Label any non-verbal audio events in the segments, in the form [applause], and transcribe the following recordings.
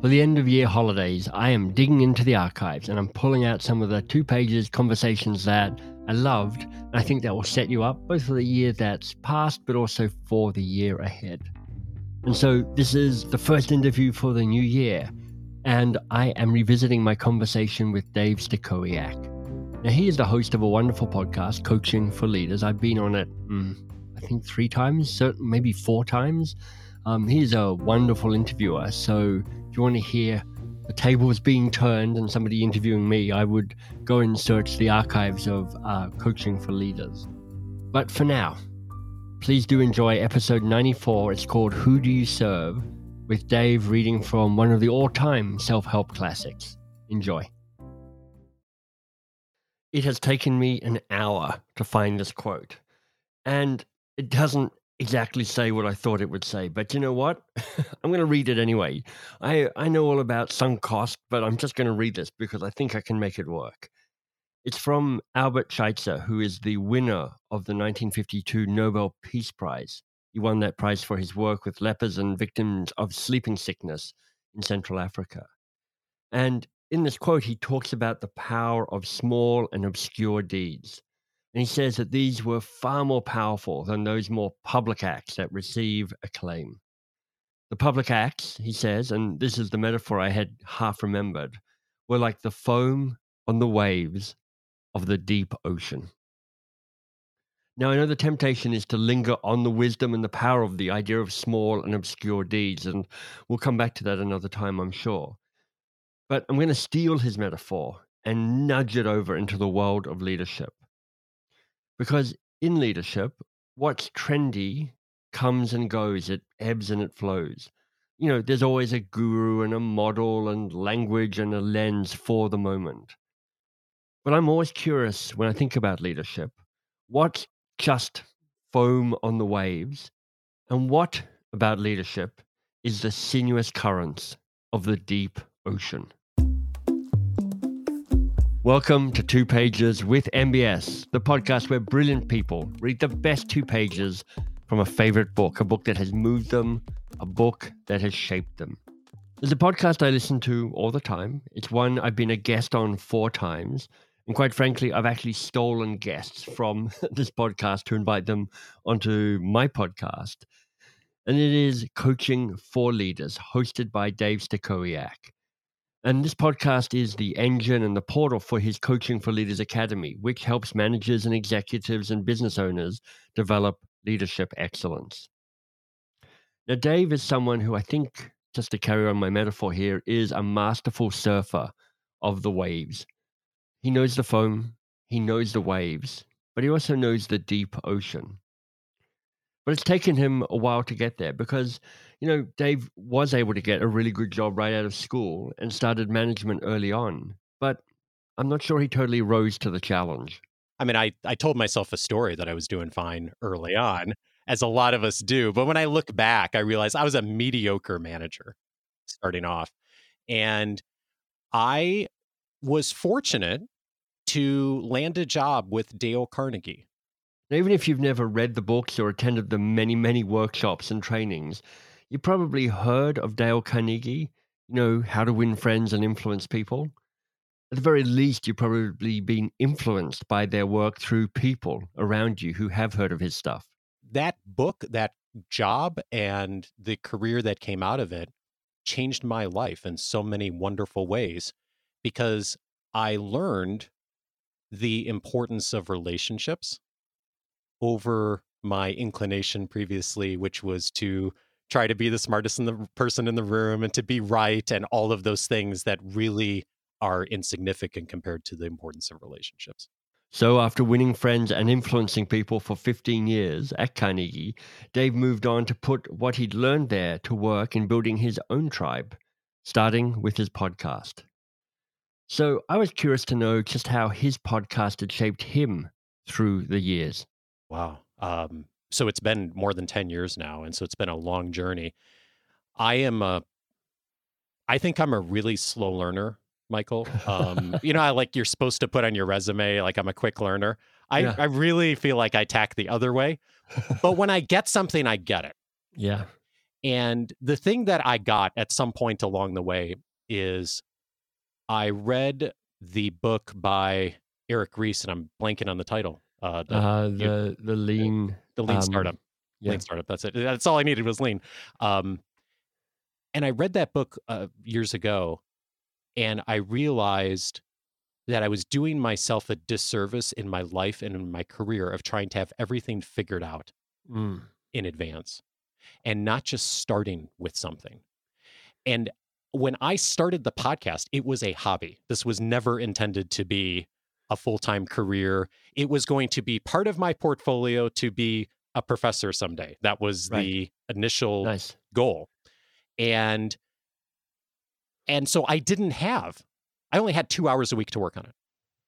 For the end of year holidays, I am digging into the archives and I'm pulling out some of the two pages conversations that I loved. And I think that will set you up both for the year that's passed, but also for the year ahead. And so this is the first interview for the new year. And I am revisiting my conversation with Dave Stachowiak. Now, he is the host of a wonderful podcast, Coaching for Leaders. I've been on it, mm, I think, three times, maybe four times. Um, he's a wonderful interviewer. So if you want to hear the tables being turned and somebody interviewing me, I would go and search the archives of uh, Coaching for Leaders. But for now, please do enjoy episode 94. It's called Who Do You Serve? with Dave reading from one of the all time self help classics. Enjoy. It has taken me an hour to find this quote, and it doesn't exactly say what I thought it would say, but you know what? [laughs] I'm going to read it anyway. I, I know all about sunk cost, but I'm just going to read this because I think I can make it work. It's from Albert Schweitzer, who is the winner of the 1952 Nobel Peace Prize. He won that prize for his work with lepers and victims of sleeping sickness in Central Africa. And in this quote, he talks about the power of small and obscure deeds. And he says that these were far more powerful than those more public acts that receive acclaim. The public acts, he says, and this is the metaphor I had half remembered, were like the foam on the waves of the deep ocean. Now, I know the temptation is to linger on the wisdom and the power of the idea of small and obscure deeds, and we'll come back to that another time, I'm sure. But I'm going to steal his metaphor and nudge it over into the world of leadership. Because in leadership, what's trendy comes and goes, it ebbs and it flows. You know, there's always a guru and a model and language and a lens for the moment. But I'm always curious when I think about leadership what's just foam on the waves? And what about leadership is the sinuous currents of the deep ocean? Welcome to Two Pages with MBS, the podcast where brilliant people read the best two pages from a favorite book, a book that has moved them, a book that has shaped them. There's a podcast I listen to all the time. It's one I've been a guest on four times. And quite frankly, I've actually stolen guests from [laughs] this podcast to invite them onto my podcast. And it is Coaching for Leaders, hosted by Dave Stachowiak. And this podcast is the engine and the portal for his Coaching for Leaders Academy, which helps managers and executives and business owners develop leadership excellence. Now, Dave is someone who I think, just to carry on my metaphor here, is a masterful surfer of the waves. He knows the foam, he knows the waves, but he also knows the deep ocean. But it's taken him a while to get there because, you know, Dave was able to get a really good job right out of school and started management early on. But I'm not sure he totally rose to the challenge. I mean, I, I told myself a story that I was doing fine early on, as a lot of us do. But when I look back, I realize I was a mediocre manager starting off. And I was fortunate to land a job with Dale Carnegie. Even if you've never read the books or attended the many, many workshops and trainings, you probably heard of Dale Carnegie, you know, how to win friends and influence people. At the very least, you've probably been influenced by their work through people around you who have heard of his stuff. That book, that job, and the career that came out of it changed my life in so many wonderful ways because I learned the importance of relationships over my inclination previously, which was to try to be the smartest in the person in the room and to be right and all of those things that really are insignificant compared to the importance of relationships. So, after winning friends and influencing people for 15 years at Carnegie, Dave moved on to put what he'd learned there to work in building his own tribe, starting with his podcast. So I was curious to know just how his podcast had shaped him through the years. Wow. Um, so it's been more than 10 years now. And so it's been a long journey. I am a, I think I'm a really slow learner, Michael. Um, you know, I like you're supposed to put on your resume, like I'm a quick learner. I, yeah. I really feel like I tack the other way. But when I get something, I get it. [laughs] Yeah. And the thing that I got at some point along the way is I read the book by Eric Ries, and I'm blanking on the title. Uh, the, uh, the, the lean the lean um, startup. Yeah. Lean startup. That's it. That's all I needed was lean. Um, and I read that book uh, years ago, and I realized that I was doing myself a disservice in my life and in my career of trying to have everything figured out mm. in advance and not just starting with something. And when I started the podcast, it was a hobby. This was never intended to be a full time career. It was going to be part of my portfolio to be a professor someday. That was right. the initial nice. goal. And and so I didn't have I only had 2 hours a week to work on it.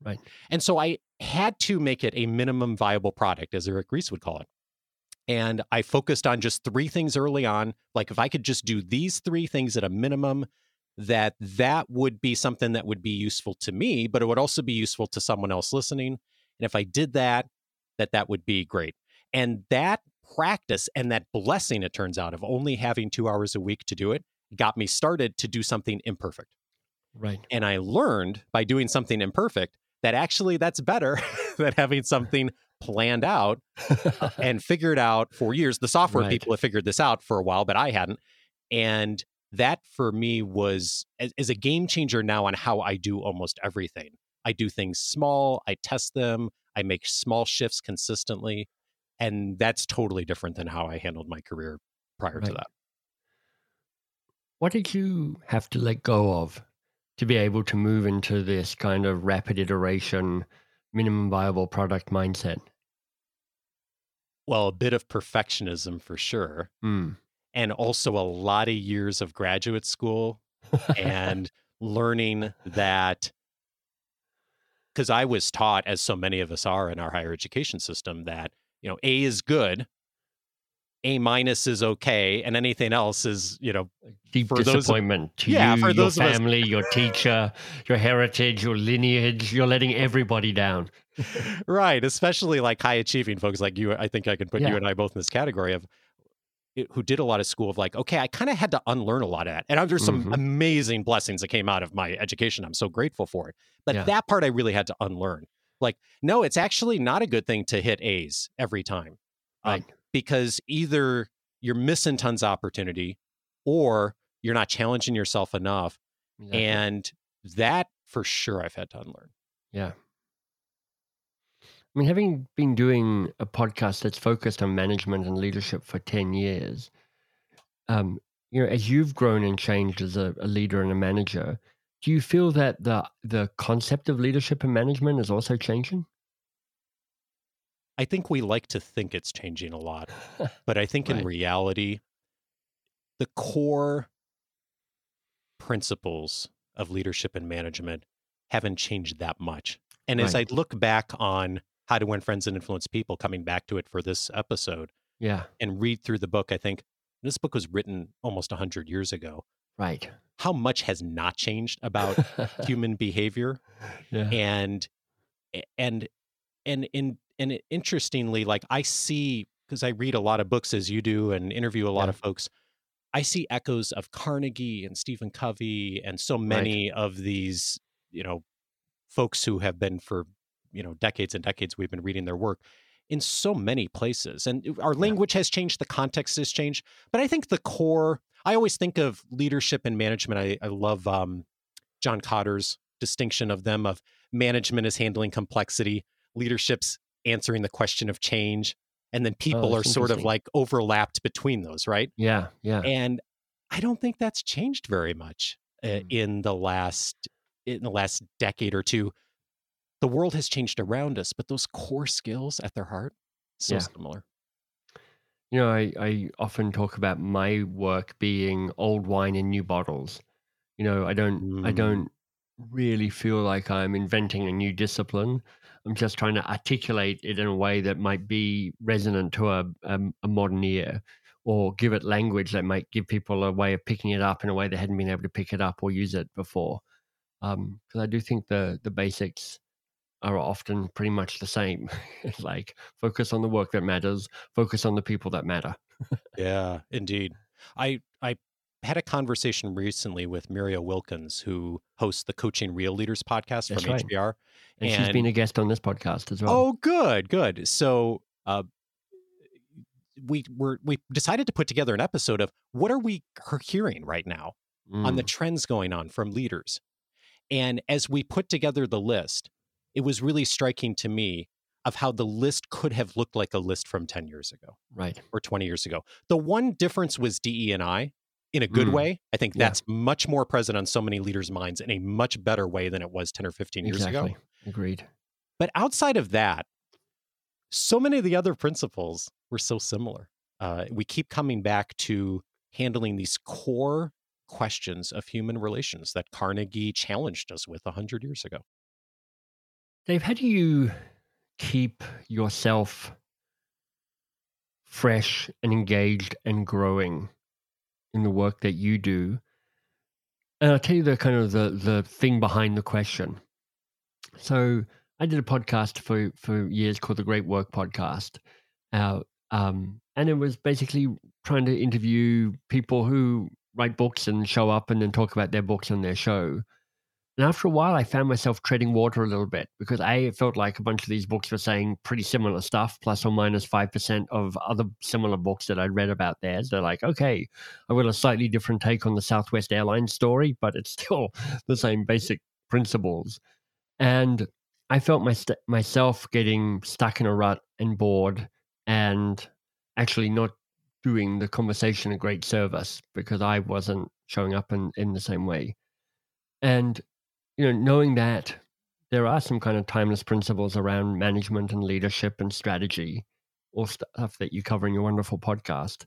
Right. And so I had to make it a minimum viable product as Eric Ries would call it. And I focused on just three things early on. Like if I could just do these three things at a minimum, that that would be something that would be useful to me, but it would also be useful to someone else listening. And if I did that, that that would be great. And that practice and that blessing, it turns out, of only having two hours a week to do it, got me started to do something imperfect. Right. And I learned by doing something imperfect that actually that's better [laughs] than having something planned out uh, [laughs] and figured out for years. The software right. people have figured this out for a while, but I hadn't. And that for me was as, as, a game changer now on how I do almost everything. I do things small, I test them, I make small shifts consistently. And that's totally different than how I handled my career prior right. to that. What did you have to let go of to be able to move into this kind of rapid iteration, minimum viable product mindset? Well, a bit of perfectionism for sure. Mm. And also a lot of years of graduate school [laughs] and learning that because I was taught, as so many of us are in our higher education system, that you know A is good, a minus is okay, and anything else is, you know, deep for disappointment those, to yeah, you, for your family, your teacher, your heritage, your lineage. You're letting everybody down. [laughs] right, especially like high achieving folks like you. I think I can put yeah. you and I both in this category of who did a lot of school of like, okay, I kind of had to unlearn a lot of that. And there's some mm-hmm. amazing blessings that came out of my education. I'm so grateful for it. But yeah. that part I really had to unlearn. Like, no, it's actually not a good thing to hit A's every time. Right. Um, because either you're missing tons of opportunity or you're not challenging yourself enough. Exactly. And that for sure I've had to unlearn. Yeah. I mean, having been doing a podcast that's focused on management and leadership for 10 years, um, you know, as you've grown and changed as a, a leader and a manager, do you feel that the the concept of leadership and management is also changing? I think we like to think it's changing a lot, [laughs] but I think right. in reality, the core principles of leadership and management haven't changed that much. And right. as I look back on how to win friends and influence people, coming back to it for this episode, yeah, and read through the book, I think this book was written almost 100 years ago. Right. How much has not changed about [laughs] human behavior? Yeah. And and and in and interestingly, like I see because I read a lot of books as you do and interview a lot yeah. of folks. I see echoes of Carnegie and Stephen Covey and so many right. of these, you know, folks who have been for, you know, decades and decades we've been reading their work in so many places. And our language has changed, the context has changed. But I think the core, I always think of leadership and management. I, I love um, John Kotter's distinction of them of management is handling complexity, leadership's answering the question of change and then oh, people oh, are sort of like overlapped between those right yeah yeah and i don't think that's changed very much uh, mm. in the last in the last decade or two the world has changed around us but those core skills at their heart so yeah. similar you know I, I often talk about my work being old wine in new bottles you know i don't mm. i don't really feel like i'm inventing a new discipline I'm just trying to articulate it in a way that might be resonant to a, a, a modern ear or give it language that might give people a way of picking it up in a way they hadn't been able to pick it up or use it before. Because um, I do think the the basics are often pretty much the same. [laughs] like focus on the work that matters, focus on the people that matter. yeah, indeed. I I had a conversation recently with Muriel Wilkins, who hosts the Coaching Real Leaders podcast That's from right. HBR. And, she's been a guest on this podcast as well. Oh, good, good. So uh, we were we decided to put together an episode of what are we hearing right now on the Mm, trends going on from leaders. And as we put together the list, it was really striking to me of how the list could have looked like a list from 10 years ago right. or 20 years ago. The one difference was DE and I in a good Mm. way. I think Yeah. that's much more present on so many leaders' minds in a much better way than it was 10 or 15 years Exactly. ago. Agreed. But outside of that, so many of the other principles were so similar. Uh, we keep coming back to handling these core questions of human relations that Carnegie challenged us with 100 years ago. Dave, how do you keep yourself fresh and engaged and growing in the work that you do? And I'll tell you the kind of the the thing behind the question. So I did a podcast for for years called the Great Work Podcast, uh, um, and it was basically trying to interview people who write books and show up and then talk about their books on their show. And after a while, I found myself treading water a little bit because it felt like a bunch of these books were saying pretty similar stuff, plus or minus 5% of other similar books that I'd read about theirs. They're like, okay, I've got a slightly different take on the Southwest Airlines story, but it's [laughs] still the same basic principles. And I felt my st- myself getting stuck in a rut and bored and actually not doing the conversation a great service because I wasn't showing up in, in the same way. And you know, knowing that there are some kind of timeless principles around management and leadership and strategy, all stuff that you cover in your wonderful podcast.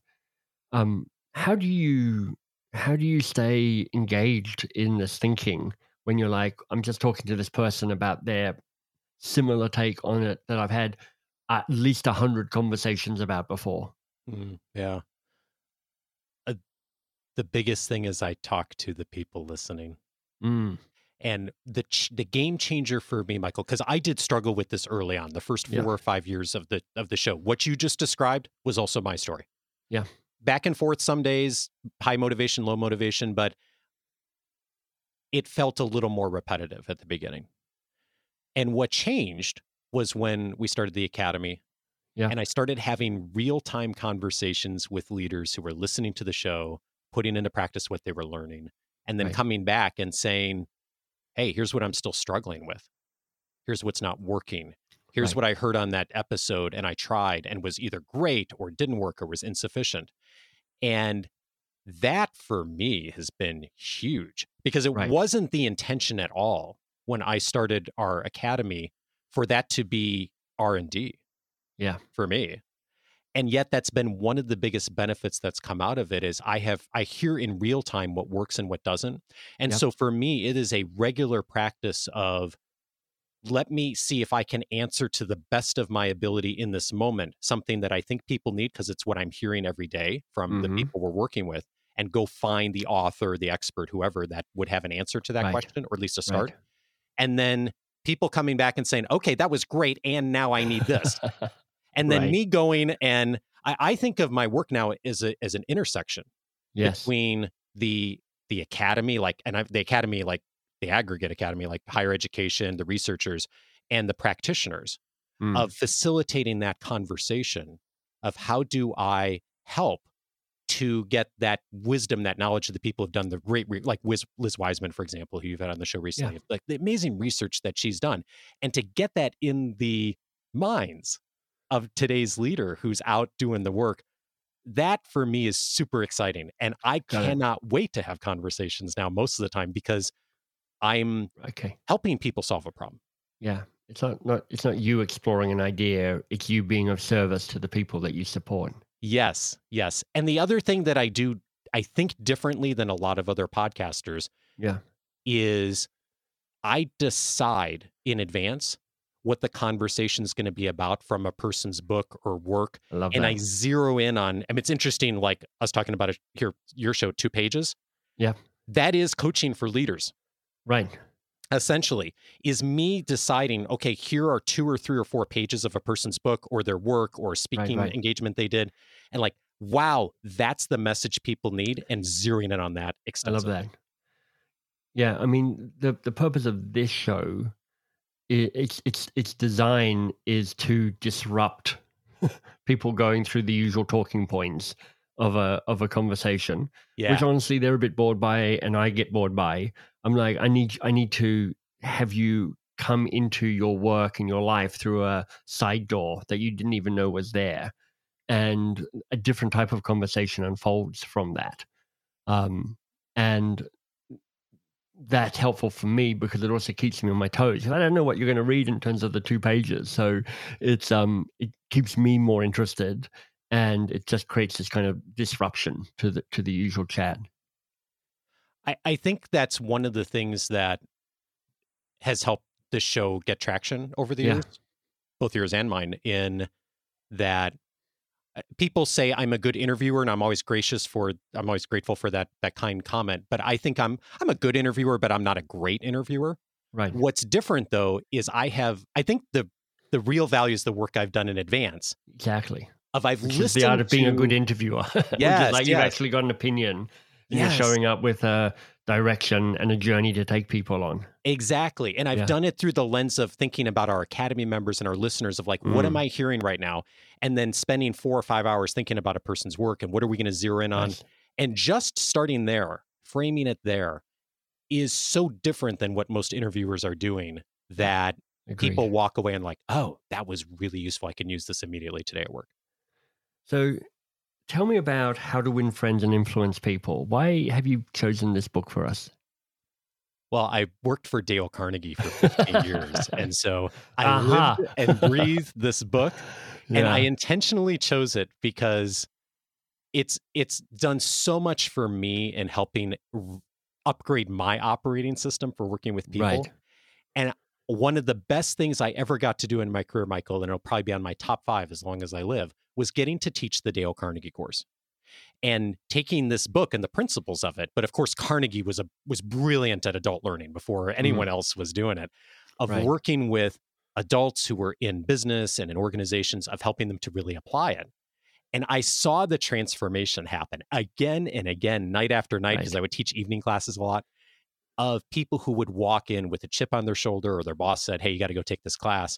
Um, how do you how do you stay engaged in this thinking when you're like, I'm just talking to this person about their similar take on it that I've had at least a hundred conversations about before? Mm, yeah. Uh, the biggest thing is I talk to the people listening. Mm, And the ch- the game changer for me, Michael, because I did struggle with this early on, the first four Yeah. or five years of the of the show. What you just described was also my story. Yeah. back and forth some days, high motivation, low motivation, but it felt a little more repetitive at the beginning. And what changed was when we started the academy. Yeah. And I started having real time conversations with leaders who were listening to the show, putting into practice what they were learning, and then Right. coming back and saying, Hey, here's what I'm still struggling with. Here's what's not working. Here's Right. what I heard on that episode and I tried and was either great or didn't work or was insufficient. And that for me has been huge because it Right. wasn't the intention at all when I started our academy for that to be R&D. Yeah. For me. And yet that's been one of the biggest benefits that's come out of it is I have I hear in real time what works and what doesn't. And Yep. so for me it is a regular practice of let me see if I can answer to the best of my ability in this moment, something that I think people need because it's what I'm hearing every day from the Mhm. people we're working with, and go find the author, the expert, whoever that would have an answer to that Right. question, or at least a start. Right. And then people coming back and saying, okay, that was great. And now I need this. And then Right. me going and I, I think of my work now as a as an intersection yes. between the the academy, like and I, the academy, like the aggregate academy, like higher education, the researchers, and the practitioners Mm, of facilitating that conversation of how do I help to get that wisdom, that knowledge of the people who've done the great, re- like Wiz, Liz Wiseman, for example, who you've had on the show recently, like the amazing research that she's done, and to get that in the minds of today's leader who's out doing the work. That for me is super exciting. And I Got it. cannot wait to have conversations now most of the time because I'm okay. helping people solve a problem. Yeah. It's not, not it's not you exploring an idea, it's you being of service to the people that you support. Yes, yes. And the other thing that I do, I think differently than a lot of other podcasters Yeah. is I decide in advance what the conversation is going to be about from a person's book or work. I love And that. I zero in on, I mean, it's interesting, like us talking about it here, your show, two pages. Yeah. That is coaching for leaders. right. essentially is me deciding okay here are two or three or four pages of a person's book or their work or speaking right. engagement they did and like wow, that's the message people need, and zeroing in on that I love that. Yeah, I mean the the purpose of this show, its its its design is to disrupt [laughs] people going through the usual talking points of a of a conversation, Yeah. which honestly they're a bit bored by, and I get bored by. I'm like, I need I need to have you come into your work and your life through a side door that you didn't even know was there, and a different type of conversation unfolds from that. Um, and that's helpful for me because it also keeps me on my toes. I don't know what you're going to read in terms of the two pages, so it's um it keeps me more interested, and it just creates this kind of disruption to the to the usual chat. I, I think that's one of the things that has helped the show get traction over the Yeah. years, both yours and mine, in that Uh, people say I'm a good interviewer and I'm always gracious for I'm always grateful for that that kind comment. But I think I'm I'm a good interviewer, but I'm not a great interviewer. Right. What's different though is I have I think the the real value is the work I've done in advance. Exactly. Of I've Which listened is the art of being a good interviewer. [laughs] Which is Yes, like you've actually got an opinion. Yes. You're showing up with a direction and a journey to take people on. Exactly. And I've Yeah. done it through the lens of thinking about our academy members and our listeners of like, what am Mm. I hearing right now? And then spending four or five hours thinking about a person's work and what are we going to zero in on? Nice. And just starting there, framing it there is so different than what most interviewers are doing that Agreed. people walk away and like, oh, that was really useful. I can use this immediately today at work. So tell me about how to win friends and influence people. Why have you chosen this book for us? Well, I worked for Dale Carnegie for 15 years. And [laughs] so I uh-huh. lived and breathed [laughs] this book. and I intentionally chose it because it's it's done so much for me in helping r- upgrade my operating system for working with people. Right. One of the best things I ever got to do in my career, Michael, and it'll probably be on my top five as long as I live, was getting to teach the Dale Carnegie course and taking this book and the principles of it. But of course, Carnegie was a was brilliant at adult learning before mm-hmm. anyone else was doing it. Of Right. working with adults who were in business and in organizations of helping them to really apply it. And I saw the transformation happen again and again, night after night, because Right. I would teach evening classes a lot of people who would walk in with a chip on their shoulder or their boss said, Hey, you got to go take this class,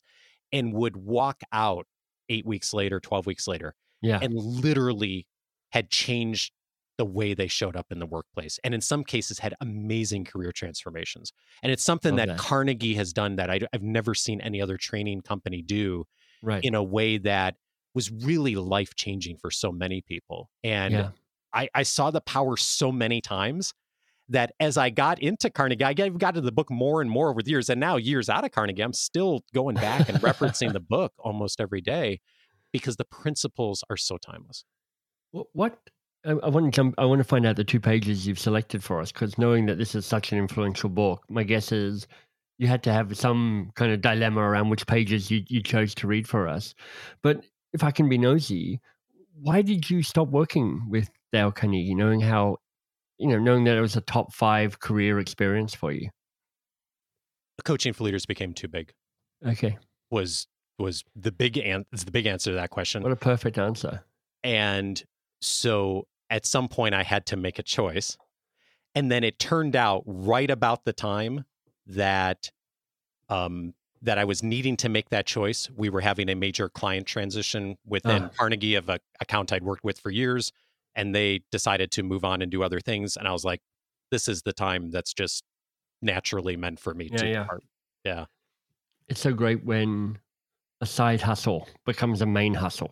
and would walk out eight weeks later, 12 weeks later, Yeah. and literally had changed the way they showed up in the workplace. And in some cases, had amazing career transformations. And it's something that, that. Carnegie has done that I, have never seen any other training company do right. in a way that was really life changing for so many people. And yeah. I, I saw the power so many times that as I got into Carnegie, I got to the book more and more over the years. And now, years out of Carnegie, I'm still going back and referencing the book almost every day because the principles are so timeless. Wh- What I, I want to jump. I want to find out the two pages you've selected for us because knowing that this is such an influential book, my guess is you had to have some kind of dilemma around which pages you, you chose to read for us. But if I can be nosy, why did you stop working with Dale Carnegie, knowing how, you know, knowing that it was a top five career experience for you? Coaching for leaders became too big. Okay, Was was the big an- is the big answer to that question. what a perfect answer. And so at some point, I had to make a choice. And then it turned out right about the time that um, that I was needing to make that choice, we were having a major client transition within Ah. Carnegie of a account I'd worked with for years, and they decided to move on and do other things. And I was like, "This is the time that's just naturally meant for me Yeah, to yeah. depart." Yeah, It's so great when a side hustle becomes a main hustle.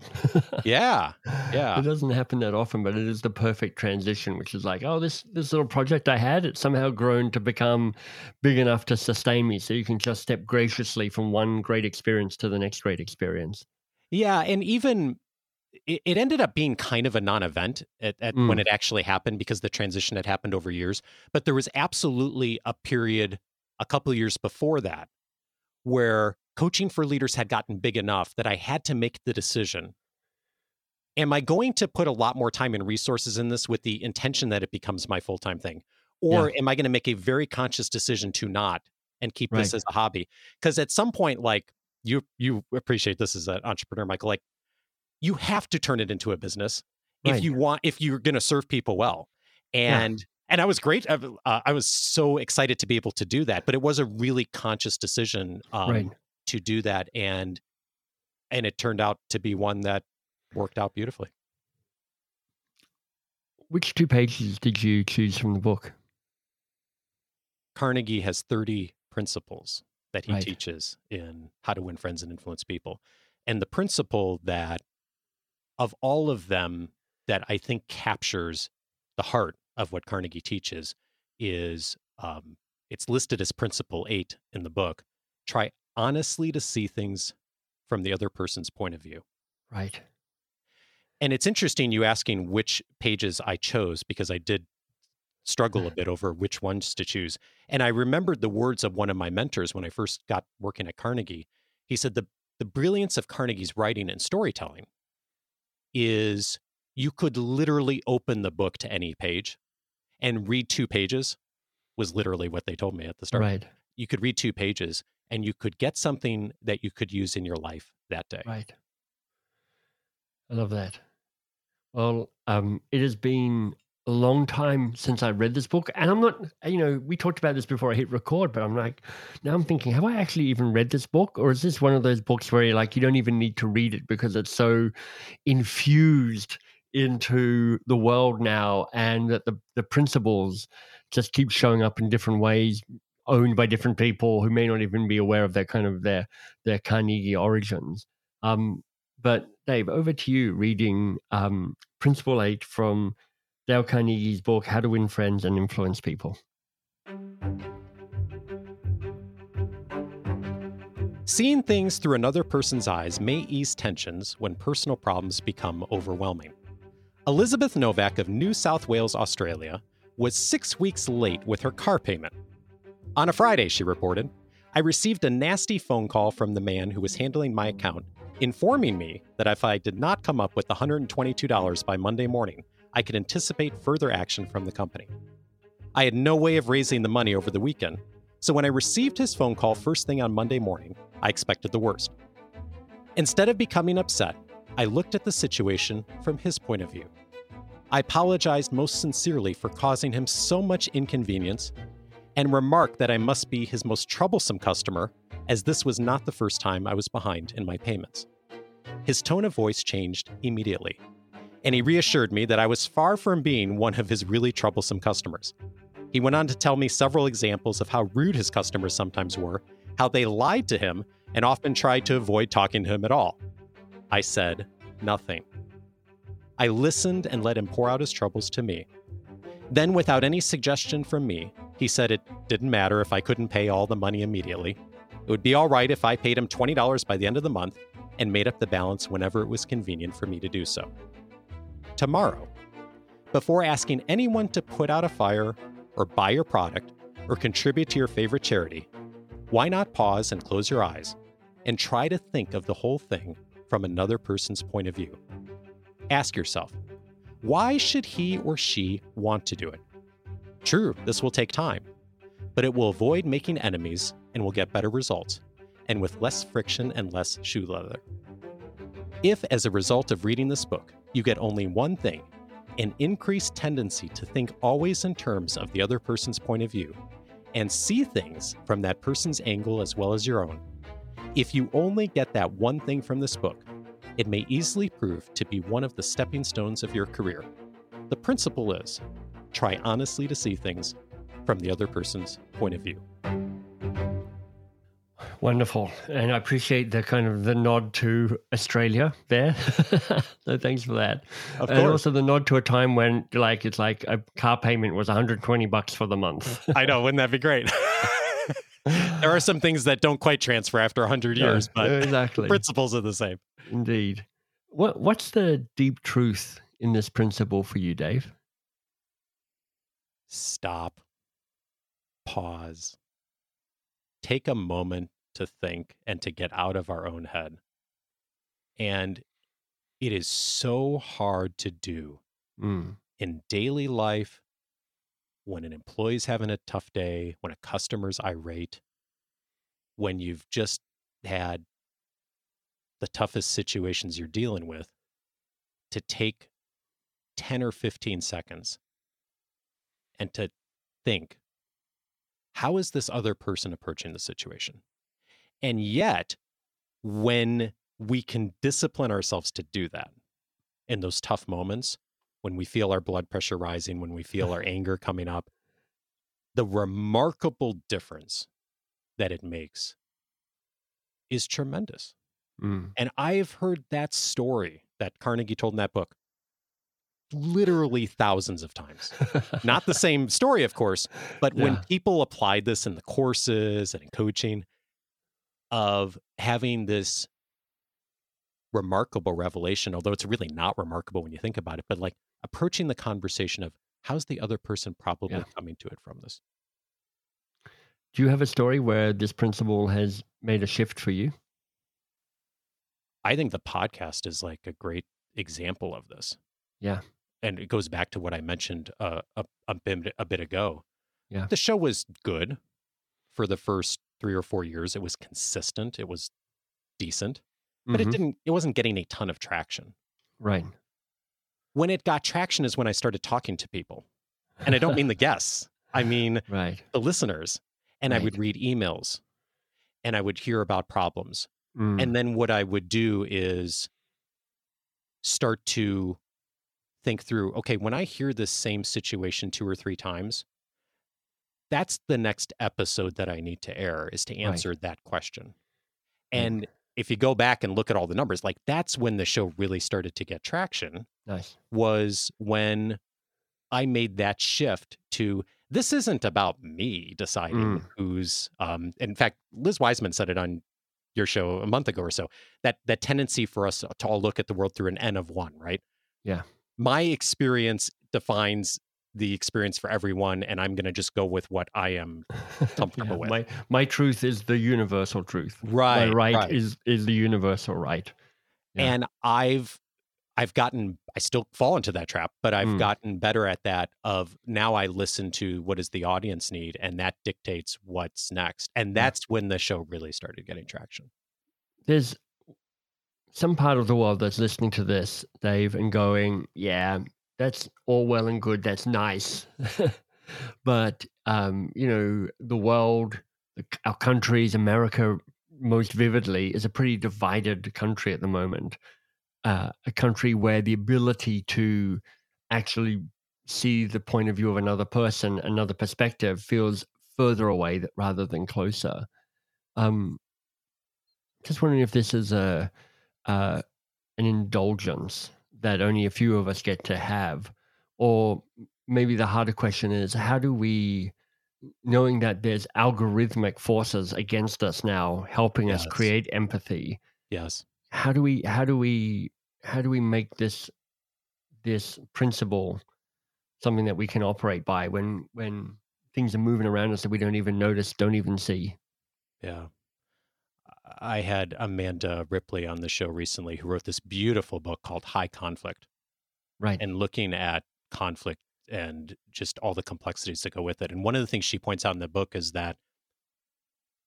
yeah, [laughs] yeah. It doesn't happen that often, but it is the perfect transition, which is like, oh, this this little project I had, it's somehow grown to become big enough to sustain me. So you can just step graciously from one great experience to the next great experience. Yeah, and even it, it ended up being kind of a non-event at, at when Mm. it actually happened because the transition had happened over years. But there was absolutely a period a couple of years before that where coaching for leaders had gotten big enough that I had to make the decision. Am I going to put a lot more time and resources in this with the intention that it becomes my full-time thing? Or am I going to make a very conscious decision to not and keep this as a hobby? Because at some point, like you you appreciate this as an entrepreneur, Michael, like you have to turn it into a business. if you want if you're going to serve people well and and i was great uh, uh, i was so excited to be able to do that but it was a really conscious decision um, right. to do that and and it turned out to be one that worked out beautifully Which two pages did you choose from the book? carnegie has 30 principles that he Right. teaches in how to win friends and influence people and the principle that of all of them that i think captures the heart of what carnegie teaches is um, it's listed as principle eight in the book try honestly to see things from the other person's point of view Right. and it's interesting you asking which pages I chose because I did struggle a bit over which ones to choose. And I remembered the words of one of my mentors when I first got working at Carnegie. He said the the brilliance of Carnegie's writing and storytelling is you could literally open the book to any page and read two pages was literally what they told me at the start. Right. You could read two pages and you could get something that you could use in your life that day. Right. I love that. Well, um, it has been a long time since I read this book, and I'm not. You know, we talked about this before I hit record, but I'm like, now I'm thinking, have I actually even read this book, or is this one of those books where you're like, you don't even need to read it because it's so infused into the world now, and that the the principles just keep showing up in different ways, owned by different people who may not even be aware of their kind of their their Carnegie origins. Um, but Dave, over to you reading um, Principle 8 from Dale Carnegie's book, How to Win Friends and Influence People. Seeing things through another person's eyes may ease tensions when personal problems become overwhelming. Elizabeth Novak of New South Wales, Australia, was six weeks late with her car payment. On a Friday, she reported, I received a nasty phone call from the man who was handling my account, informing me that if I did not come up with $122 by Monday morning, I could anticipate further action from the company. I had no way of raising the money over the weekend, so when I received his phone call first thing on Monday morning, I expected the worst. Instead of becoming upset, I looked at the situation from his point of view. I apologized most sincerely for causing him so much inconvenience and remarked that I must be his most troublesome customer, as this was not the first time I was behind in my payments. His tone of voice changed immediately, and he reassured me that I was far from being one of his really troublesome customers. He went on to tell me several examples of how rude his customers sometimes were, how they lied to him, and often tried to avoid talking to him at all. I said nothing. I listened and let him pour out his troubles to me. Then, without any suggestion from me, he said it didn't matter if I couldn't pay all the money immediately. It would be all right if I paid him $20 by the end of the month and made up the balance whenever it was convenient for me to do so. Tomorrow, before asking anyone to put out a fire or buy your product or contribute to your favorite charity, why not pause and close your eyes and try to think of the whole thing from another person's point of view? Ask yourself, why should he or she want to do it? True, this will take time, but it will avoid making enemies and will get better results, and with less friction and less shoe leather. If, as a result of reading this book, you get only one thing an increased tendency to think always in terms of the other person's point of view and see things from that person's angle as well as your own. If you only get that one thing from this book, it may easily prove to be one of the stepping stones of your career. The principle is try honestly to see things from the other person's point of view. Wonderful. And I appreciate the kind of the nod to Australia there. [laughs] so thanks for that. Of and course. also the nod to a time when like it's like a car payment was 120 bucks for the month. [laughs] I know, wouldn't that be great? [laughs] there are some things that don't quite transfer after 100 Yeah, years, but exactly. principles are the same. Indeed. What what's the deep truth in this principle for you, Dave? Stop, pause, take a moment to think and to get out of our own head. And it is so hard to do Mm, in daily life when an employee's having a tough day, when a customer's irate, when you've just had the toughest situations you're dealing with, to take 10 or 15 seconds and to think, how is this other person approaching the situation? And yet, when we can discipline ourselves to do that in those tough moments, when we feel our blood pressure rising, when we feel our [laughs] anger coming up, the remarkable difference that it makes is tremendous. Mm. And I've heard that story that Carnegie told in that book literally thousands of times. Not the [laughs] same story, of course, but when people applied this in the courses and in coaching of having this remarkable revelation, although it's really not remarkable when you think about it, but like approaching the conversation of how's the other person probably Yeah. coming to it from this? Do you have a story where this principle has made a shift for you? I think the podcast is like a great example of this. Yeah. And it goes back to what I mentioned uh, a, a, bit, a bit ago. Yeah. The show was good for the first three or four years. It was consistent. It was decent, but it Mhm. didn't, it wasn't getting a ton of traction. Right. When it got traction is when I started talking to people. And I don't mean the [laughs] guests, I mean right. the listeners. And I would read emails and I would hear about problems. Mm. And then what I would do is start to think through okay, when I hear this same situation two or three times, that's the next episode that I need to air is to Right. answer that question. Right. And if you go back and look at all the numbers, like that's when the show really started to get traction nice. was when I made that shift to this isn't about me deciding Mm. who's um in fact Liz Wiseman said it on your show a month ago or so that that tendency for us to all look at the world through an n of 1 right Yeah. my experience defines the experience for everyone and I'm going to just go with what I am [laughs] Comfortable with. My my truth is the universal truth. right my right, is is the universal right. Yeah. and I've I've gotten I still fall into that trap, but I've Mm. gotten better at that of now I listen to what does the audience need and that dictates what's next. And Yeah. that's when the show really started getting traction. There's some part of the world that's listening to this, Dave, and going, "Yeah, that's all well and good. That's nice." [laughs] but um, you know, the world, our countries, America, most vividly, is a pretty divided country at the moment. Uh, a country where the ability to actually see the point of view of another person, another perspective, feels further away th- rather than closer. Um, just wondering if this is a uh, an indulgence that only a few of us get to have, or maybe the harder question is how do we, knowing that there's algorithmic forces against us now helping us create empathy, Yes. how do we how do we how do we make this this principle something that we can operate by when when things are moving around us that we don't even notice, don't even see? Yeah. I had Amanda Ripley on the show recently who wrote this beautiful book called High Conflict Right. and looking at conflict and just all the complexities that go with it. And one of the things she points out in the book is that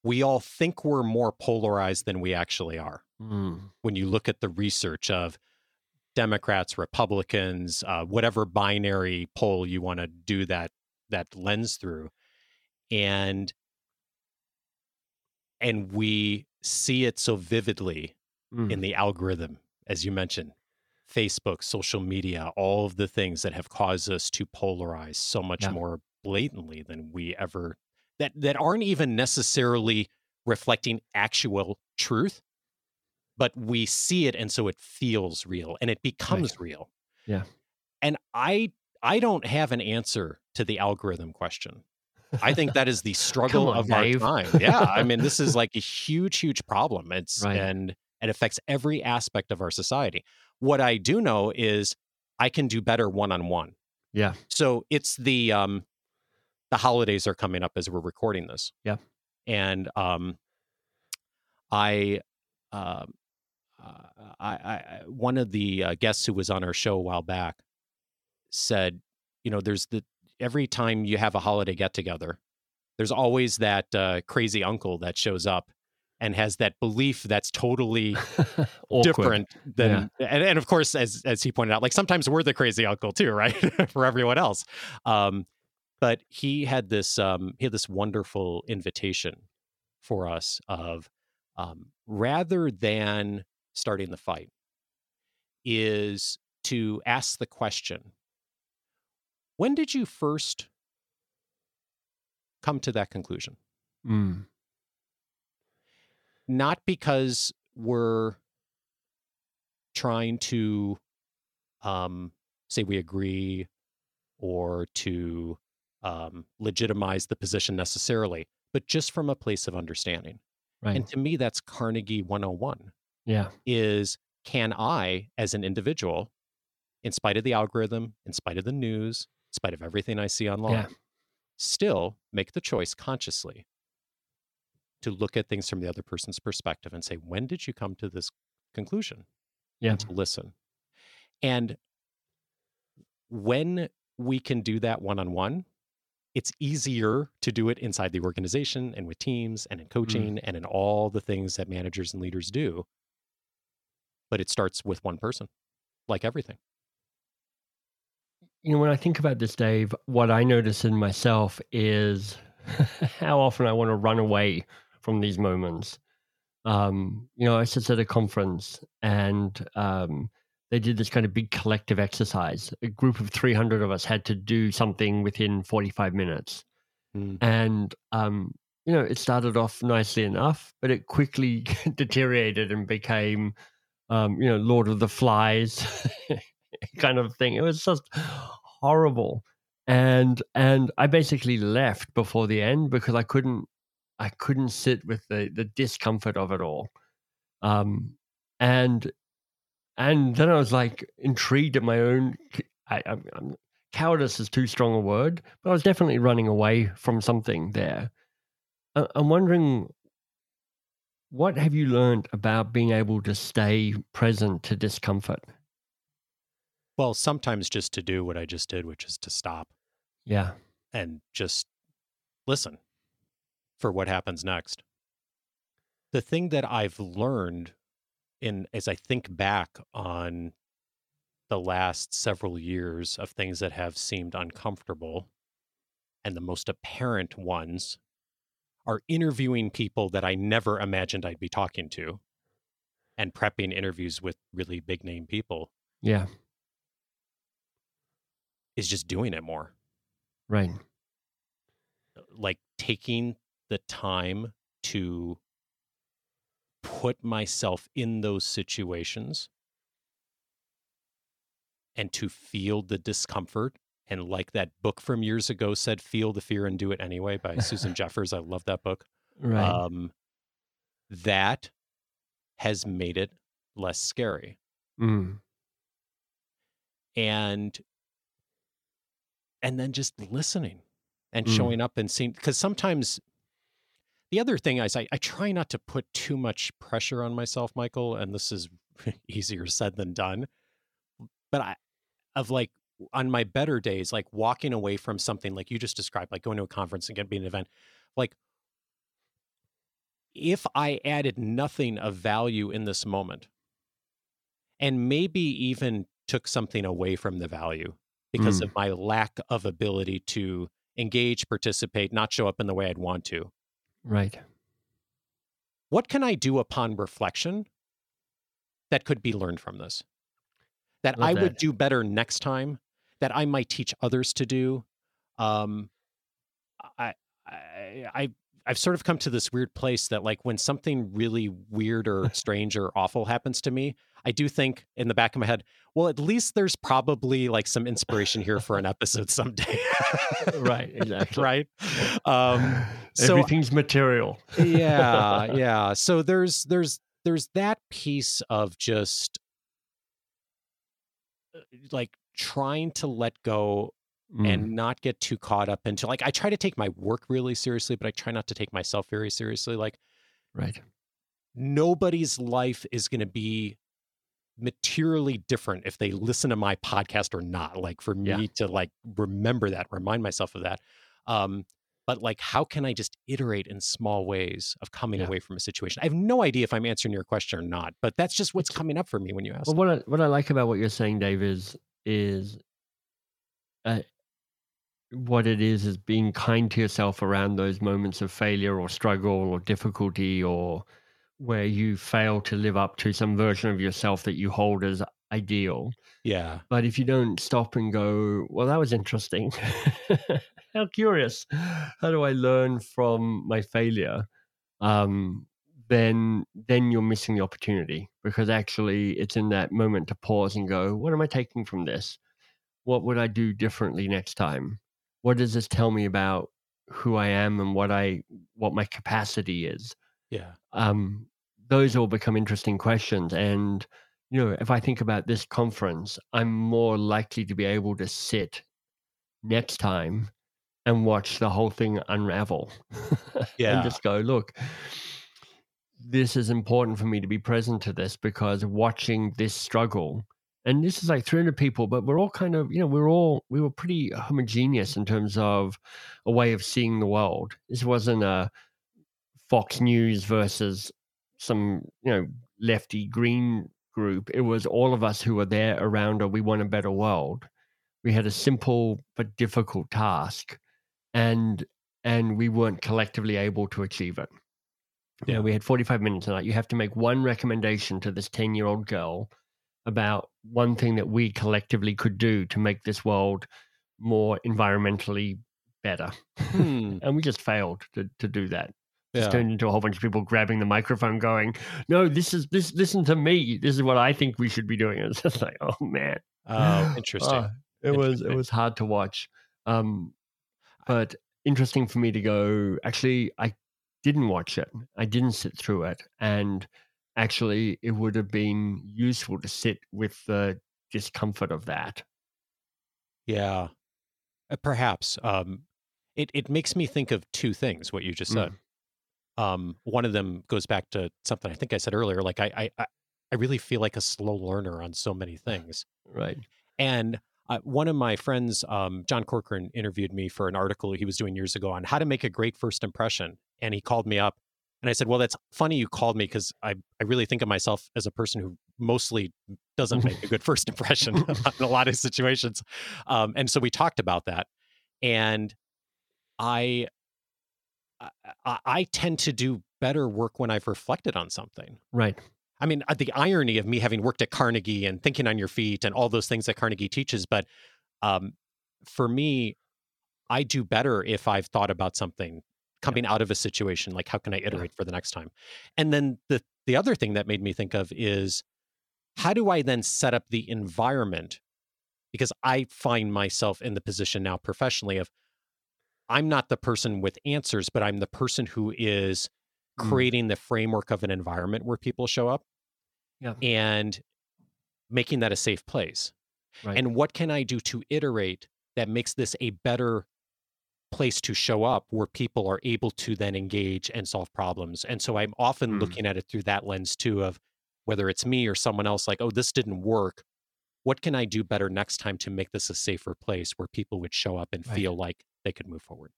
we all think we're more polarized than we actually are. Mm, when you look at the research of Democrats, Republicans, uh, whatever binary poll you want to do that that lens through, and and we see it so vividly mm, in the algorithm, as you mentioned, Facebook, social media, all of the things that have caused us to polarize so much Yeah. more blatantly than we ever that that aren't even necessarily reflecting actual truth, but we see it and so it feels real and it becomes real. Yeah. And I I don't have an answer to the algorithm question. I think that is the [laughs] struggle on, of Dave. our time. Yeah, I mean, this is [laughs] like a huge, huge problem. It's Right. and it affects every aspect of our society. What I do know is I can do better one on one. Yeah. So it's the um the holidays are coming up as we're recording this. Yeah. And um I um uh, I, I I- one of the uh, guests who was on our show a while back said, you know, there's the every time you have a holiday get together, there's always that uh, crazy uncle that shows up and has that belief that's totally [laughs] different than and, and of course as as he pointed out like sometimes we're the crazy uncle too [laughs] right for everyone else. Um but he had this um he had this wonderful invitation for us of um rather than starting the fight is to ask the question when did you first come to that conclusion Mm. not because we're trying to um, say we agree or to um, legitimize the position necessarily, but just from a place of understanding. Right. And to me, that's Carnegie 101 yeah. is can I, as an individual, in spite of the algorithm, in spite of the news, spite of everything I see online, Yeah. still make the choice consciously to look at things from the other person's perspective and say, when did you come to this conclusion? Yeah. And to listen. And when we can do that one on one, it's easier to do it inside the organization and with teams and in mm. coaching and in all the things that managers and leaders do. But it starts with one person, like everything. You know, when I think about this, Dave, what I notice in myself is [laughs] how often I want to run away from these moments. Um, you know, I was just at a conference and um, they did this kind of big collective exercise. A group of 300 of us had to do something within 45 minutes. Mm. And, um, you know, it started off nicely enough, but it quickly [laughs] deteriorated and became, um, you know, Lord of the Flies [laughs] [laughs] kind of thing. It was just horrible. And and I basically left before the end because I couldn't I couldn't sit with the the discomfort of it all. Um and and then I was like intrigued at my own I, I'm, I'm, cowardice is too strong a word, but I was definitely running away from something there. I, I'm wondering what have you learned about being able to stay present to discomfort? Well, sometimes just to do what I just did, which is to stop Yeah. and just listen for what happens next. The thing that I've learned in as I think back on the last several years of things that have seemed uncomfortable and the most apparent ones are interviewing people that I never imagined I'd be talking to and prepping interviews with really big name people Yeah. Is just doing it more. Right. like taking the time to put myself in those situations and to feel the discomfort and like that book from years ago said feel the fear and do it anyway by susan [laughs] jeffers i love that book Right. um that has made it less scary mm. and and then just listening and Mm. showing up and seeing because sometimes the other thing is I, I try not to put too much pressure on myself michael and this is [laughs] easier said than done but i of like on my better days like walking away from something like you just described like going to a conference and getting being an event like if i added nothing of value in this moment and maybe even took something away from the value because Mm. of my lack of ability to engage, participate, not show up in the way I'd want to. Right. What can I do upon reflection that could be learned from this? That Love I would do better next time, that I might teach others to do. Um, I, I, I, I've sort of come to this weird place that, like, when something really weird or [laughs] strange or awful happens to me, I do think in the back of my head, well, at least there's probably like some inspiration here for an episode someday. Right, [laughs] exactly. right. Um, [sighs] so Everything's material. [laughs] yeah, yeah. So there's there's there's that piece of just uh, like trying to let go Mm. and not get too caught up into like I try to take my work really seriously, but I try not to take myself very seriously. Like right. nobody's life is going to be materially different if they listen to my podcast or not like for me Yeah. to like remember that remind myself of that um but like how can i just iterate in small ways of coming Yeah. away from a situation i have no idea if i'm answering your question or not but that's just what's coming up for me when you ask Well, what I, what I like about what you're saying, Dave, is is uh, what it is is being kind to yourself around those moments of failure or struggle or difficulty or where you fail to live up to some version of yourself that you hold as ideal. yeah But if you don't stop and go, well, that was interesting. [laughs] How curious. How do I learn from my failure? Um, then then you're missing the opportunity because actually it's in that moment to pause and go, what am I taking from this? What would I do differently next time? What does this tell me about who I am and what I what my capacity is? yeah um, those all become interesting questions. And, you know, if I think about this conference, I'm more likely to be able to sit next time and watch the whole thing unravel. [laughs] Yeah. and just go, look, this is important for me to be present to this because watching this struggle. And this is like 300 people, but we're all kind of, you know, we're all, we were pretty homogeneous in terms of a way of seeing the world. This wasn't a, Fox News versus some, you know, lefty green group. It was all of us who were there around a we want a better world. We had a simple but difficult task and and we weren't collectively able to achieve it. You know, Yeah. we had 45 minutes tonight. You have to make one recommendation to this 10 year old girl about one thing that we collectively could do to make this world more environmentally better. Hmm. [laughs] and we just failed to, to do that. Just yeah. turned into a whole bunch of people grabbing the microphone going no this is this listen to me. This is what i think we should be doing. [laughs] It's just like oh man. Oh [laughs] interesting. Oh, it was it was hard to watch. Um but interesting for me to go actually i didn't watch it. I didn't sit through it. And actually it would have been useful to sit with the discomfort of that Yeah, Uh, perhaps. Um, it it makes me think of two things. What you just said. Um, one of them goes back to something I think I said earlier. Like I I I- I really feel like a slow learner on so many things. right And uh, one of my friends, um, John Corcoran, interviewed me for an article he was doing years ago on how to make a great first impression. And he called me up, and I said, "Well, that's funny you called me because I I really think of myself as a person who mostly doesn't make a good first impression [laughs] in a lot of situations." Um, and so we talked about that, and I, I I- tend to do better work when I've reflected on something. right I mean, uh, the irony of me having worked at Carnegie and thinking on your feet and all those things that Carnegie teaches, but um, for me, I do better if I've thought about something coming out of a situation. Like, how can I iterate for the next time? And then the the other thing that made me think of is how do I then set up the environment? Because I find myself in the position now professionally of I'm not the person with answers, but I'm the person who is Mm. creating the framework of an environment where people show up yeah and making that a safe place. right And what can I do to iterate that makes this a better place to show up where people are able to then engage and solve problems? And so I'm often Mm. looking at it through that lens too of whether it's me or someone else like, oh, this didn't work. What can I do better next time to make this a safer place where people would show up and Right. feel like they could move forward?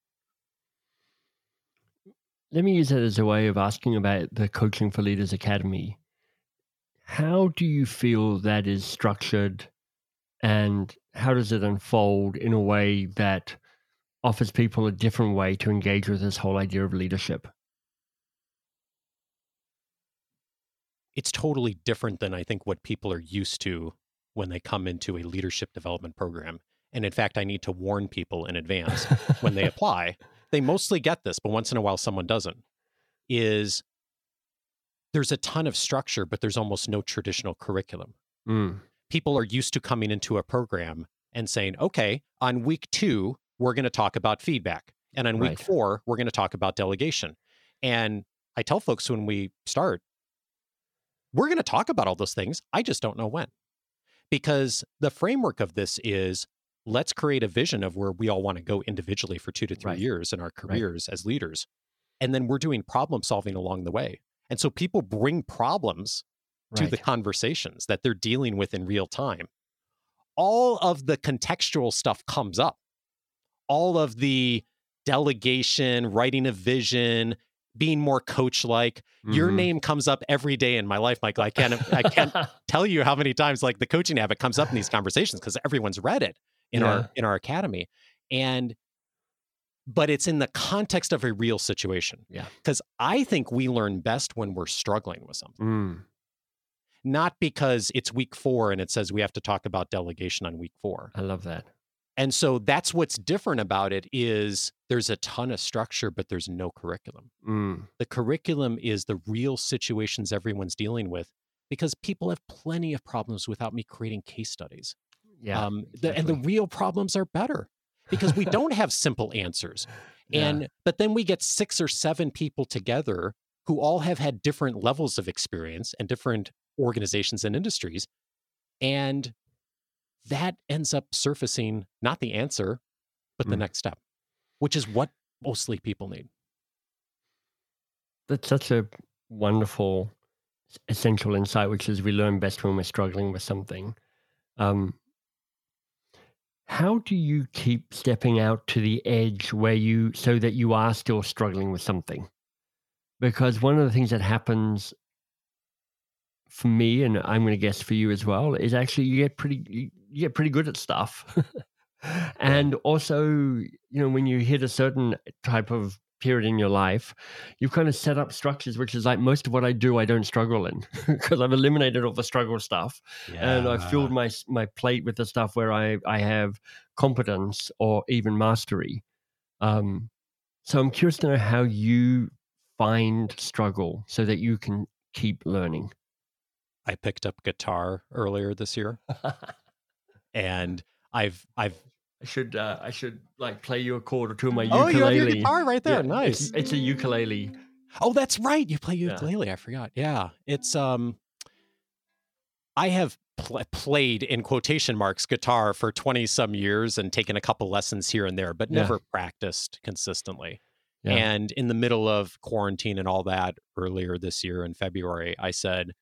let me use that as a way of asking about the Coaching for Leaders Academy. How do you feel that is structured and how does it unfold in a way that offers people a different way to engage with this whole idea of leadership? It's totally different than I think what people are used to when they come into a leadership development program. And in fact, I need to warn people in advance when they [laughs] apply. They mostly get this, but once in a while someone doesn't. Is there's a ton of structure, but there's almost no traditional curriculum. Mm, People are used to coming into a program and saying, okay, on week two, we're going to talk about feedback. And on week Right. four, we're going to talk about delegation. And I tell folks when we start, we're going to talk about all those things. I just don't know when. Because the framework of this is let's create a vision of where we all want to go individually for two to three Right. years in our careers as leaders. And then we're doing problem solving along the way. And so people bring problems to the conversations that they're dealing with in real time. All of the contextual stuff comes up. All of the delegation, writing a vision, being more coach like. Your Mhm. name comes up every day in my life, Michael. I can't I can't [laughs] tell you how many times like the coaching habit comes up in these conversations because everyone's read it in Yeah. our in our academy. And but it's in the context of a real situation. Yeah. Because I think we learn best when we're struggling with something, Mm, not because it's week four and it says we have to talk about delegation on week four. I love that. And so that's what's different about it is there's a ton of structure, but there's no curriculum. Mm, The curriculum is the real situations everyone's dealing with because people have plenty of problems without me creating case studies. yeah. um, the, and the real problems are better because we don't have simple answers. [laughs] Yeah. And but then we get six or seven people together who all have had different levels of experience and different organizations and industries. And that ends up surfacing not the answer, but the Mm. next step, which is what mostly people need. That's such a wonderful, essential insight, which is we learn best when we're struggling with something. Um, how do you keep stepping out to the edge where you, so that you are still struggling with something? Because one of the things that happens for me, and I'm going to guess for you as well, is actually you get pretty, you get pretty good at stuff. [laughs] and also, you know, when you hit a certain type of period in your life, you've kind of set up structures, which is like most of what I do, I don't struggle in [laughs] because I've eliminated all the struggle stuff and I've filled my my plate with the stuff where I I have competence or even mastery. Um, so I'm curious to know how you find struggle so that you can keep learning. I picked up guitar earlier this year [laughs] and I've I've I should uh, I should like play you a chord or two of my ukulele. Oh, you have your guitar right there. Yeah, nice. It's, it's a ukulele. Oh, that's right. You play Yeah. ukulele. I forgot. Yeah. It's um I have pl- played in quotation marks guitar for 20 some years and taken a couple lessons here and there, but Yeah. never practiced consistently. Yeah. And in the middle of quarantine and all that earlier this year in February, I said,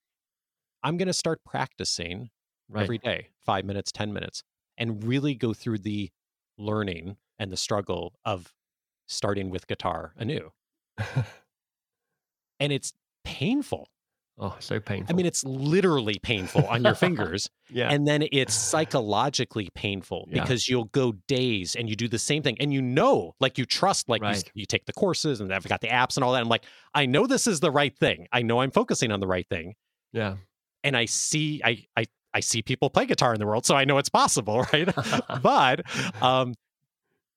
I'm going to start practicing Right. every day, five minutes, 10 minutes, and really go through the learning and the struggle of starting with guitar anew. [laughs] And it's painful. oh, so painful. I mean, it's literally painful on your [laughs] fingers. yeah. And then it's [laughs] psychologically painful Yeah. because you'll go days and you do the same thing. And you know, like you trust, like you, you take the courses and I've got the apps and all that. I'm like, I know this is the right thing. I know I'm focusing on the right thing. yeah. And I see, I, I, I see people play guitar in the world. So I know it's possible, [laughs] right? [laughs] but, um,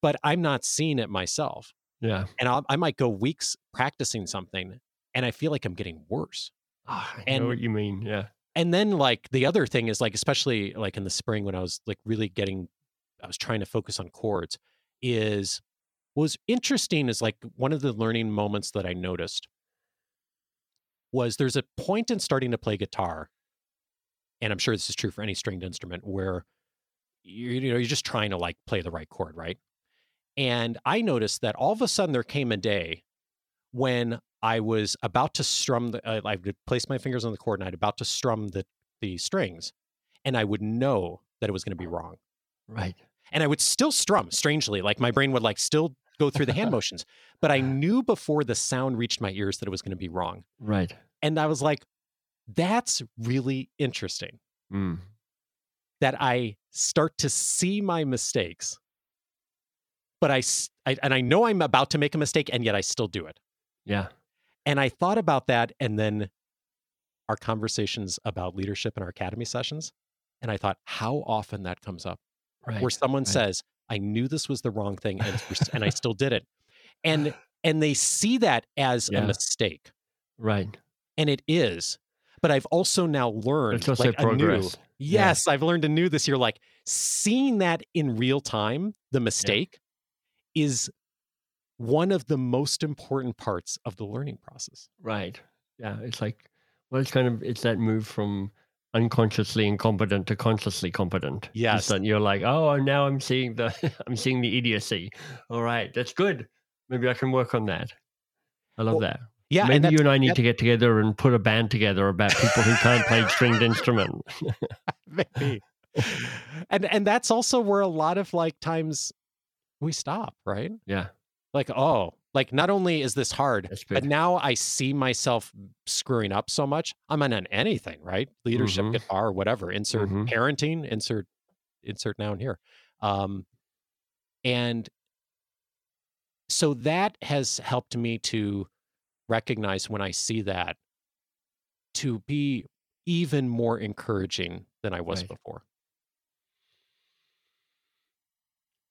but I'm not seeing it myself. yeah. And I'll, I might go weeks practicing something and I feel like I'm getting worse. Ah, I And- know what you mean. Yeah. and then like the other thing is like especially like in the spring when i was like really getting i was trying to focus on chords is what was interesting is like one of the learning moments that i noticed was there's a point in starting to play guitar and i'm sure this is true for any stringed instrument where you, you know you're just trying to like play the right chord right and i noticed that all of a sudden there came a day when I was about to strum the, uh, I would place my fingers on the chord and I'd about to strum the the strings, and I would know that it was going to be wrong, Right. and I would still strum. Strangely, like my brain would like still go through the hand [laughs] motions, but I knew before the sound reached my ears that it was going to be wrong, Right. and I was like, "That's really interesting." Mm. That I start to see my mistakes, but I and I know I'm about to make a mistake, and yet I still do it. Yeah. And I thought about that and then our conversations about leadership in our academy sessions. And I thought how often that comes up Right. where someone right. says, I knew this was the wrong thing and, and I [laughs] still did it. And and they see that as Yeah. a mistake. Right. And it is. But I've also now learned like anew. progress. Yeah. Yes, I've learned anew this year. Like seeing that in real time, the mistake is one of the most important parts of the learning process. Right. Yeah. It's like, well, it's kind of, it's that move from unconsciously incompetent to consciously competent. Yes. So you're like, oh, now I'm seeing the, [laughs] I'm seeing the idiocy. All right. That's good. Maybe I can work on that. I love Well, that. Yeah. Maybe that's- you and I need that- to get together and put a band together about people who can't play stringed instrument. [laughs] maybe and and that's also where a lot of like times we stop right Yeah. Like, oh, like not only is this hard, but now I see myself screwing up so much. I'm on anything, right? Leadership, Mhm. guitar, whatever. Insert Mhm. parenting, insert insert noun here. Um, and so that has helped me to recognize when I see that to be even more encouraging than I was Right. before.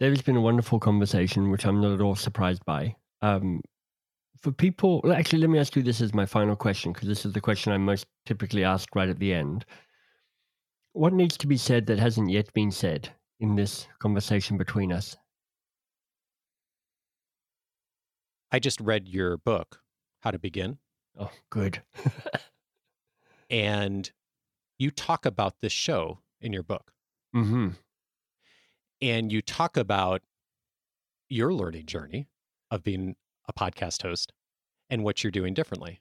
There has been a wonderful conversation, which I'm not at all surprised by. Um, for people, actually, let me ask you this as my final question, because this is the question I'm most typically asked right at the end. What needs to be said that hasn't yet been said in this conversation between us? I just read your book, How to Begin, Oh, good. and you talk about this show in your book. hmm and you talk about your learning journey of being a podcast host and what you're doing differently.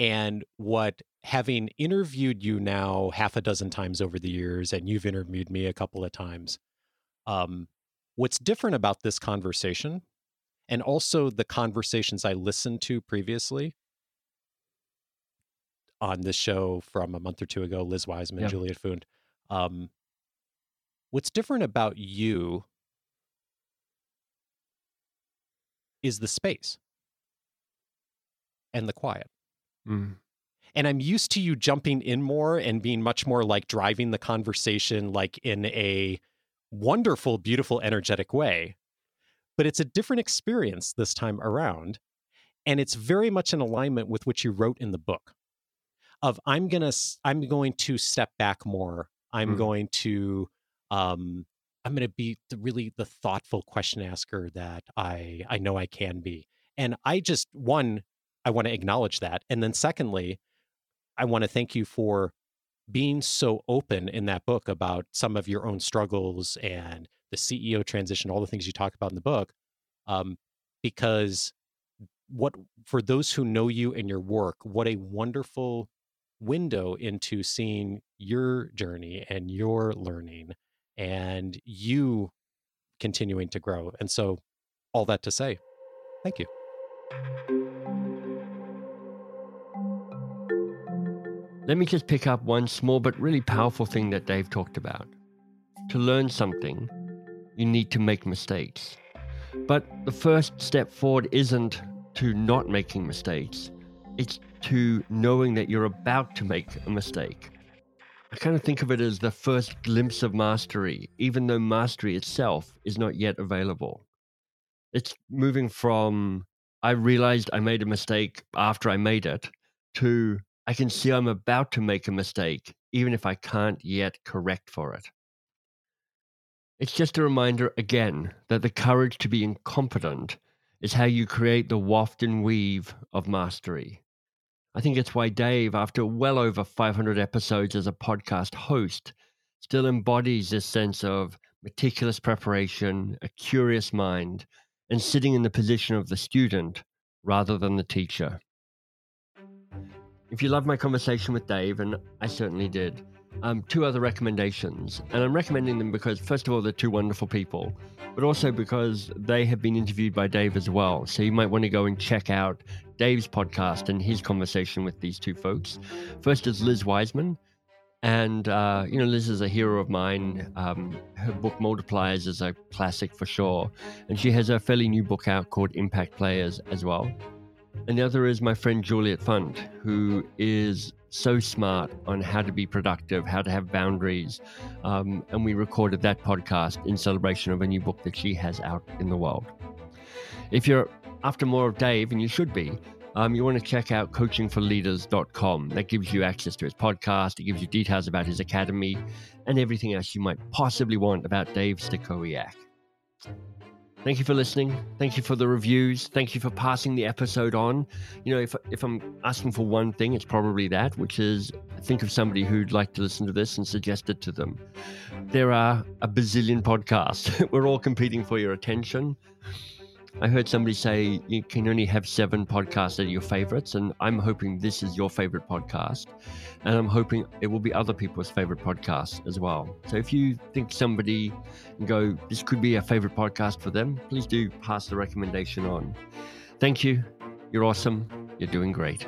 And what having interviewed you now half a dozen times over the years, and you've interviewed me a couple of times, um, what's different about this conversation and also the conversations I listened to previously on this show from a month or two ago, Liz Wiseman, Yeah. Juliet Funt, um, what's different about you is the space and the quiet. Mm. And I'm used to you jumping in more and being much more like driving the conversation, like in a wonderful, beautiful, energetic way. But it's a different experience this time around. And it's very much in alignment with what you wrote in the book of I'm gonna I'm going to step back more. I'm Mm. going to um I'm gonna be the, really the thoughtful question asker that I I know I can be. And I just one, I want to acknowledge that. And then secondly, I want to thank you for being so open in that book about some of your own struggles and the CEO transition, all the things you talk about in the book. Um, because what for those who know you and your work, what a wonderful window into seeing your journey and your learning and you continuing to grow. And so all that to say, thank you. Let me just pick up one small but really powerful thing that Dave talked about. To learn something, you need to make mistakes. But the first step forward isn't to not making mistakes, it's to knowing that you're about to make a mistake. I kind of think of it as the first glimpse of mastery, even though mastery itself is not yet available. It's moving from, I realized I made a mistake after I made it, to I can see I'm about to make a mistake, even if I can't yet correct for it. It's just a reminder again that the courage to be incompetent is how you create the waft and weave of mastery. I think it's why Dave, after well over 500 episodes as a podcast host, still embodies this sense of meticulous preparation, a curious mind, and sitting in the position of the student rather than the teacher. If you love my conversation with Dave, and I certainly did, um, two other recommendations. And I'm recommending them because, first of all, they're two wonderful people, but also because they have been interviewed by Dave as well. So you might want to go and check out Dave's podcast and his conversation with these two folks. First is Liz Wiseman. And, uh, you know, Liz is a hero of mine. Um, her book Multipliers is a classic for sure. And she has a fairly new book out called Impact Players as well. And the other is my friend Juliet Funt, who is so smart on how to be productive, how to have boundaries. Um, and we recorded that podcast in celebration of a new book that she has out in the world. If you're after more of Dave, and you should be, um, you want to check out coachingforleaders.com. That gives you access to his podcast, it gives you details about his academy, and everything else you might possibly want about Dave Stachowiak. Thank you for listening. Thank you for the reviews. Thank you for passing the episode on. You know, if if I'm asking for one thing, it's probably that, which is think of somebody who'd like to listen to this and suggest it to them. There are a bazillion podcasts. [laughs] We're all competing for your attention. I heard somebody say you can only have seven podcasts that are your favorites, and I'm hoping this is your favorite podcast. And I'm hoping it will be other people's favorite podcasts as well. So if you think somebody go, this could be a favorite podcast for them, please do pass the recommendation on. Thank you. You're awesome. You're doing great.